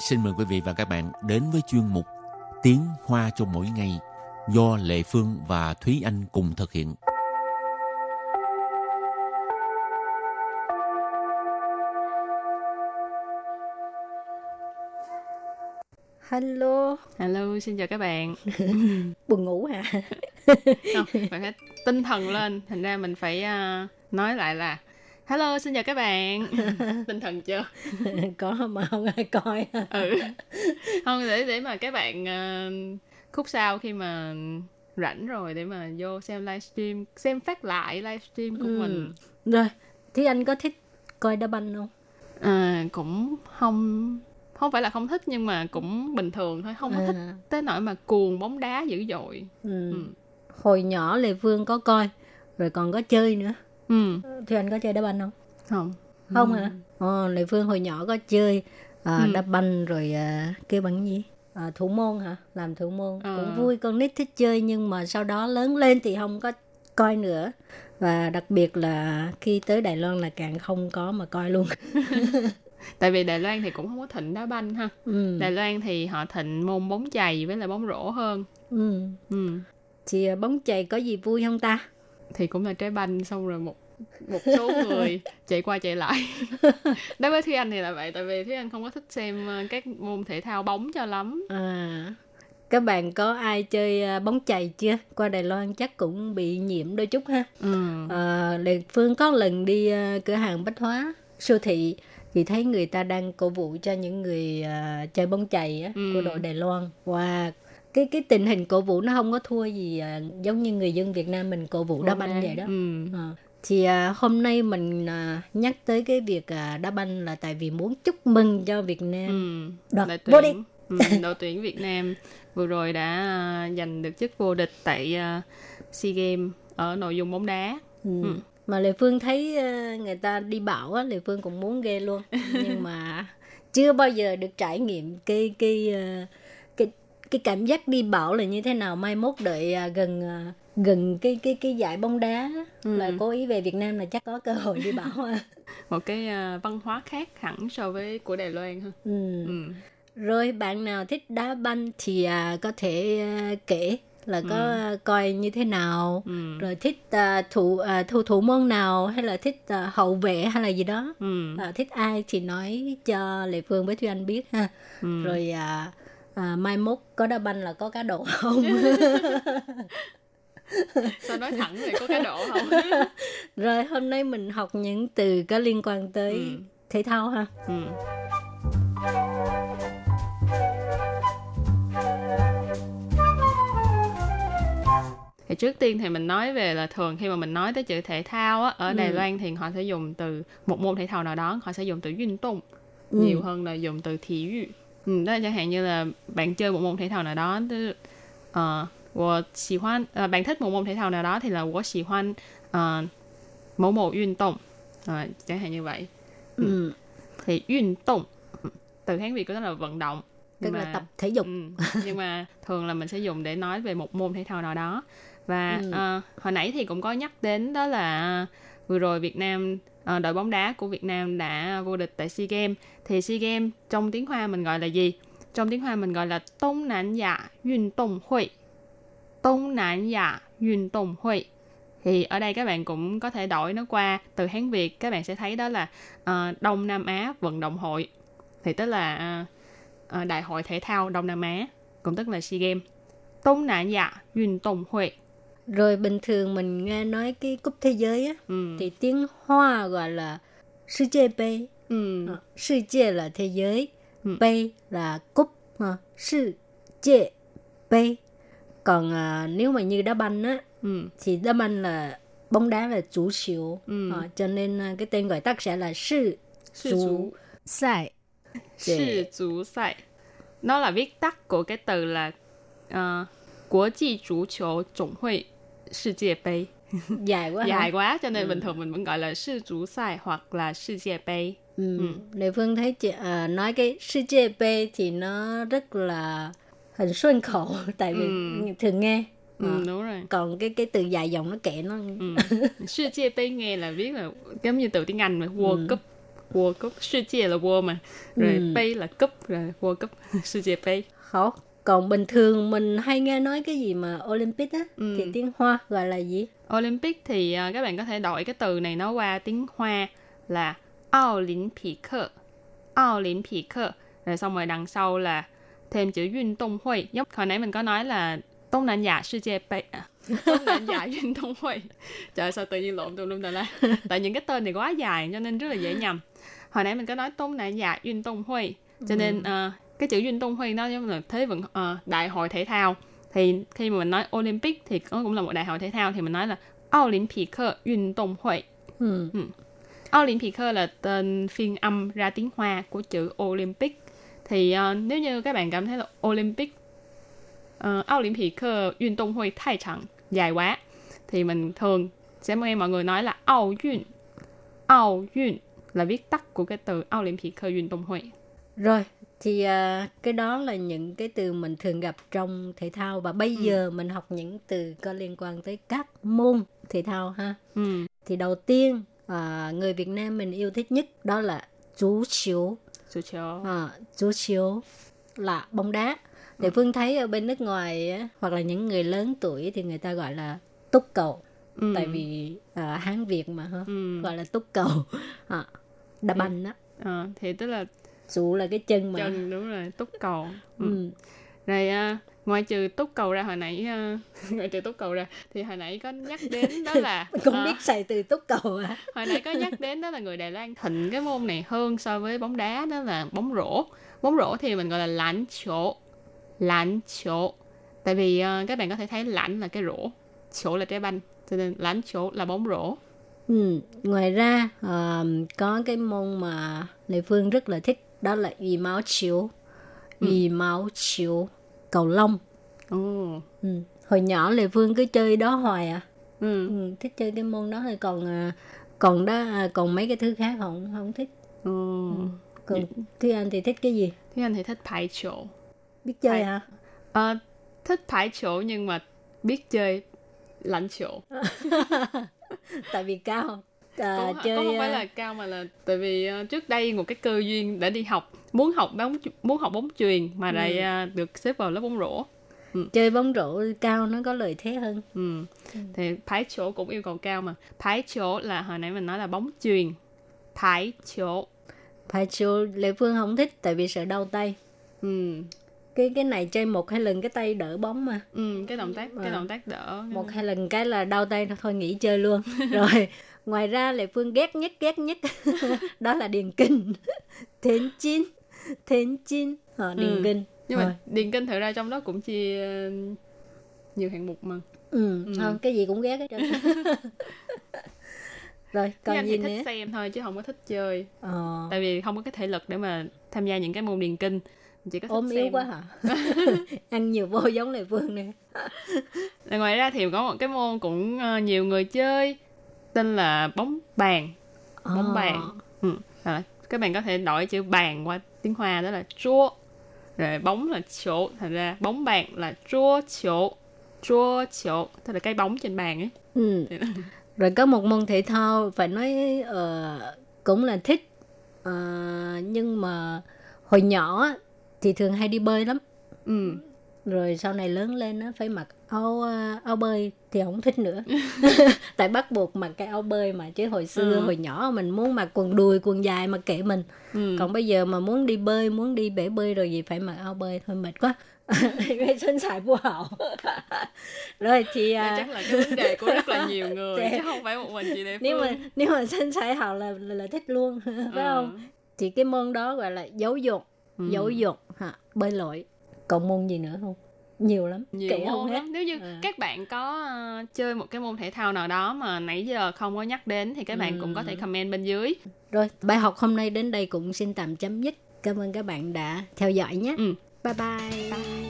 xin mời quý vị và các bạn đến với chuyên mục Tiếng Hoa cho mỗi ngày do Lệ Phương và Thúy Anh cùng thực hiện. Hello, Hello, xin chào các bạn. buồn ngủ hả? Không, phải phải tinh thần lên. Thành ra mình phải à, nói lại là Hello, xin chào các bạn. tinh thần chưa? Có mà không ai coi. Ừ. Không để để mà các bạn à, khúc sau khi mà rảnh rồi để mà vô xem livestream, xem phát lại livestream của Ừ. mình. Rồi, thì anh có thích coi đá banh không? À, cũng không không phải là không thích nhưng mà cũng bình thường thôi, không có thích À, tới nỗi mà cuồng bóng đá dữ dội. ừ. Ừ. Hồi nhỏ Lê Phương có coi, rồi còn có chơi nữa. Ừ. Thì anh có chơi đá banh không? Không. Không hả? Ờ, Lê Phương hồi nhỏ có chơi à, Ừ. đá banh rồi à, kêu bằng gì? À, thủ môn hả? Làm thủ môn. Ờ. Cũng vui, con nít thích chơi nhưng mà sau đó lớn lên thì không có coi nữa. Và đặc biệt là khi tới Đài Loan là càng không có mà coi luôn. Tại vì Đài Loan thì cũng không có thịnh đá banh ha. Ừ. Đài Loan thì họ thịnh môn bóng chày với lại bóng rổ hơn. Ừ. Ừ. Thì à, bóng chày có gì vui không ta? Thì cũng là trái banh xong rồi một một số người chạy qua chạy lại. Đối với Thúy Anh thì là vậy. Tại vì Thúy Anh không có thích xem ờ, các môn thể thao bóng cho lắm. À, các bạn có ai chơi à, bóng chày chưa? Qua Đài Loan chắc cũng bị nhiễm đôi chút ha. Ừ. À, Phương có lần đi cửa hàng bách hóa, siêu thị thì thấy người ta đang cổ vũ cho những người à, chơi bóng chày á, Ừ. của đội Đài Loan. Wow, cái cái tình hình cổ vũ nó không có thua gì à, giống như người dân Việt Nam mình cổ vũ đá banh vậy đó. Ừ. À. Thì à, hôm nay mình à, nhắc tới cái việc à, đá banh là tại vì muốn chúc mừng cho Việt Nam Ừ. đoạt Đội vô địch. ừ, đội tuyển Việt Nam vừa rồi đã à, giành được chức vô địch tại à, SEA Games ở nội dung bóng đá. Ừ. Ừ. Mà Lê Phương thấy ờ, người ta đi bão á, Lê Phương cũng muốn ghê luôn. Nhưng mà chưa bao giờ được trải nghiệm cái cái ờ, cái cảm giác đi bão là như thế nào. Mai mốt đợi à, gần à, gần cái cái cái giải bóng đá Ừ. là cố ý về Việt Nam là chắc có cơ hội đi bão à. Một cái văn hóa khác hẳn so với của Đài Loan ha. ừ. Ừ. Rồi bạn nào thích đá banh thì có thể kể là có à, coi như thế nào. Ừ. Rồi thích à, thủ à, thủ thủ môn nào hay là thích à, hậu vệ hay là gì đó. Ừ. À, thích ai thì nói cho Lệ Phương với Thúy Anh biết ha. Ừ. Rồi à, à, mai mốt có đá banh là có cá độ không? Sao nói thẳng về có cái độ không? Rồi hôm nay mình học những từ có liên quan tới Ừ. thể thao ha. ừ. Thì trước tiên thì mình nói về là thường khi mà mình nói tới chữ thể thao á, ở Đài Ừ. Loan thì họ sẽ dùng từ một môn thể thao nào đó, họ sẽ dùng từ 运动 Ừ. nhiều hơn là dùng từ thể dục. Ừ, đó là chẳng hạn như là bạn chơi một môn thể thao nào đó, tức ờ, 我喜欢 ờ, bạn thích một môn thể thao nào đó thì là 我喜欢 ờ,某某运动Ờ, chẳng hạn như vậy Ừ. thì 运动 từ Hán Việt của nó là vận động Tức Nhưng là mà- tập thể dục. Ừ, nhưng mà thường là mình sẽ dùng để nói về một môn thể thao nào đó và Ừ. ờ, hồi nãy thì cũng có nhắc đến đó là vừa rồi Việt Nam ờ, đội bóng đá của Việt Nam đã vô địch tại SEA Games thì SEA Games trong tiếng Hoa mình gọi là gì trong tiếng Hoa mình gọi là Đông Nam Á运động Hội Đông Nam Á运động Hội thì ở đây các bạn cũng có thể đổi nó qua từ Hán Việt các bạn sẽ thấy đó là ờ, Đông Nam Á Vận động Hội thì tức là ờ, ờ, Đại hội Thể thao Đông Nam Á cũng tức là SEA Games Đông Nam Á运động Hội Rồi bình thường mình nghe nói cái cúp thế giới á ừ. thì tiếng Hoa gọi là世界杯. ừ. Ờ,世界 là thế giới, Ừ.杯là cúp, à, 世界杯. Còn à, nếu mà như đá banh á Ừ. thì đá banh là bóng đá là chủ siêu. Ừ. Ờ, cho nên à, cái tên gọi tắt sẽ là 世 Sư chủ赛. Sư chủ赛nó là viết tắt của cái từ là uh, Quốc际足球总会 世界杯 Dài quá hả? dài quá cho nên bình thường mình vẫn gọi là sư chủ赛hoặc là世界杯 Ừ. Lê Phương thấy chị à, nói cái 世界杯 thì nó rất là hình xuân khẩu tại vì Ừ. thường nghe. ừ, Ờ, đúng rồi Còn cái cái từ dài dòng nó kệ nó ừ. sư chia杯nghe là viết là giống như từ tiếng Anh mà World Ừ. Cup World Cup,世界là world mà, rồi Ừ.杯là cúp, rồi World Cup, 世界杯. Khó. Còn bình thường mình hay nghe nói cái gì mà Olympic á Ừ. thì tiếng Hoa gọi là gì? Olympic thì à, các bạn có thể đổi cái từ này nó qua tiếng Hoa là Olympic. Olympic. Rồi xong rồi đằng sau là thêm chữ Yun Đông Hội. Giống hồi nãy mình có nói là Đông Nam Á世界杯. À, Đông Nam Á Yun Đông Hội. Trời ơi, sao tự nhiên lộn tùm lum tà la. Tại những cái tên này quá dài cho nên rất là dễ nhầm. Hồi nãy mình có nói Đông Nam Á Yun Đông Hội. Cho nên à, cái chữ Duyên Tung Huy nó giống là thế vận uh, đại hội thể thao. Thì khi mà mình nói Olympic thì nó cũng là một đại hội thể thao thì mình nói là Olympic Duyên Tung Huy. Ừ. ừ. Olympic là tên phiên âm ra tiếng Hoa của chữ Olympic. Thì uh, nếu như các bạn cảm thấy là Olympic ờ, uh, Olympic Duyên Tung Huy thay Chẳng dài quá thì mình thường sẽ nghe mọi người nói là Ao Yun. Ao Duyên là viết tắt của cái từ Olympic Duyên Tung Huy. Rồi thì à, cái đó là những cái từ mình thường gặp trong thể thao và bây giờ mình học những từ có liên quan tới các môn thể thao ha. Ừ. Thì đầu tiên à, người Việt Nam mình yêu thích nhất đó là chú chiếu. Sự chiều. À, chú chiếu là bóng đá. Để Phương thấy ở bên nước ngoài hoặc là những người lớn tuổi thì người ta gọi là túc cầu. Ừ. Tại vì à, Hán Việt mà ha. ừ. Gọi là túc cầu. À, đá banh á. Ờ, thì tức là Chú là cái chân mà. chân đúng rồi túc cầu. Ừ. Ừ. Rồi à, ngoài trừ túc cầu ra hồi nãy à, ngoài trừ túc cầu ra thì hồi nãy có nhắc đến đó là Cũng à, biết xài từ túc cầu à. hồi nãy có nhắc đến đó là người Đài Loan thịnh cái môn này hơn so với bóng đá đó là bóng rổ. Bóng rổ thì mình gọi là lãnh chỗ. Lãnh chỗ. Tại vì à, các bạn có thể thấy lãnh là cái rổ, chỗ là trái banh. Cho nên lãnh chỗ là bóng rổ. Ừ. Ngoài ra à, có cái môn mà Lê Phương rất là thích đó là ủy máu chiếu. Ủy máu chiếu cầu lông. Ồ. Ừ. Hồi nhỏ Lê Phương cứ chơi đó hoài à. Ừ. Ừ, thích chơi cái môn đó thôi còn à, còn đó à, còn mấy cái thứ khác không không thích. Ồ. Còn Thúy Anh thì thích cái gì? Thế anh thì thích phải chỗ. Biết chơi Phải. hả? Ờ, thích phải chỗ nhưng mà biết chơi lãnh chỗ. Tại vì cao. À, cũng, chơi cũng không phải à, là cao mà là tại vì ờ, trước đây một cái cơ duyên để đi học muốn học bóng muốn học bóng chuyền mà lại ờ, được xếp vào lớp bóng rổ chơi bóng rổ cao nó có lợi thế hơn. ừ. thì phái chỗ cũng yêu cầu cao mà phái chỗ là hồi nãy mình nói là bóng chuyền phái chỗ Phải chiều Lê Phương không thích tại vì sợ đau tay. ừ. Cái cái này chơi một hai lần cái tay đỡ bóng mà. ừ cái động tác cái À. động tác đỡ một hai lần cái là đau tay thôi nghỉ chơi luôn rồi ngoài ra lệ phương ghét nhất ghét nhất đó là điền kinh thiến chín thiến chín ờ, điền Ừ. kinh nhưng Thôi. mà điền kinh thực ra trong đó cũng chia ờ, nhiều hạng mục mà ừ, Ừ. không cái gì cũng ghét hết trơn rồi còn anh gì thích nữa xem thôi chứ không có thích chơi ờ, tại vì không có cái thể lực để mà tham gia những cái môn điền kinh chỉ có xem. yếu quá hả ăn nhiều vô giống lệ phương nè ngoài ra thì có một cái môn cũng ờ, nhiều người chơi tên là bóng bàn bóng Ờ, bàn ừ. à, các bạn có thể đổi chữ bàn qua tiếng hoa đó là chua rồi bóng là chỗ thành ra bóng bàn là chua chỗ chua chỗ tức là cái bóng trên bàn ấy ừ. rồi có một môn thể thao phải nói ờ, cũng là thích Ờ, nhưng mà hồi nhỏ thì thường hay đi bơi lắm. Ừ. rồi sau này lớn lên nó phải mặc áo ờ, áo bơi thì không thích nữa. Tại bắt buộc mặc cái áo bơi mà chứ hồi xưa Ừ. hồi nhỏ mình muốn mặc quần đùi quần dài mà kệ mình. Ừ. còn bây giờ mà muốn đi bơi muốn đi bể bơi rồi gì phải mặc áo bơi thôi mệt quá. Vệ sinh xài vô hậu rồi Đây à, chắc là cái vấn đề của rất là nhiều người Thế- chứ không phải một mình chị Phương nếu mà nếu mà sinh sải hậu là, là là thích luôn phải Ừ. không? Thì cái môn đó gọi là giáo dục Ừ. giáo dục hả? Bơi lội. Còn môn gì nữa không? Nhiều lắm nhiều không môn hết. lắm. Nếu như À. các bạn có ờ, chơi một cái môn thể thao nào đó mà nãy giờ không có nhắc đến thì các bạn cũng có thể comment bên dưới. Rồi bài học hôm nay đến đây cũng xin tạm chấm dứt. Cảm ơn các bạn đã theo dõi nhé. Ừ. bye bye, Bye.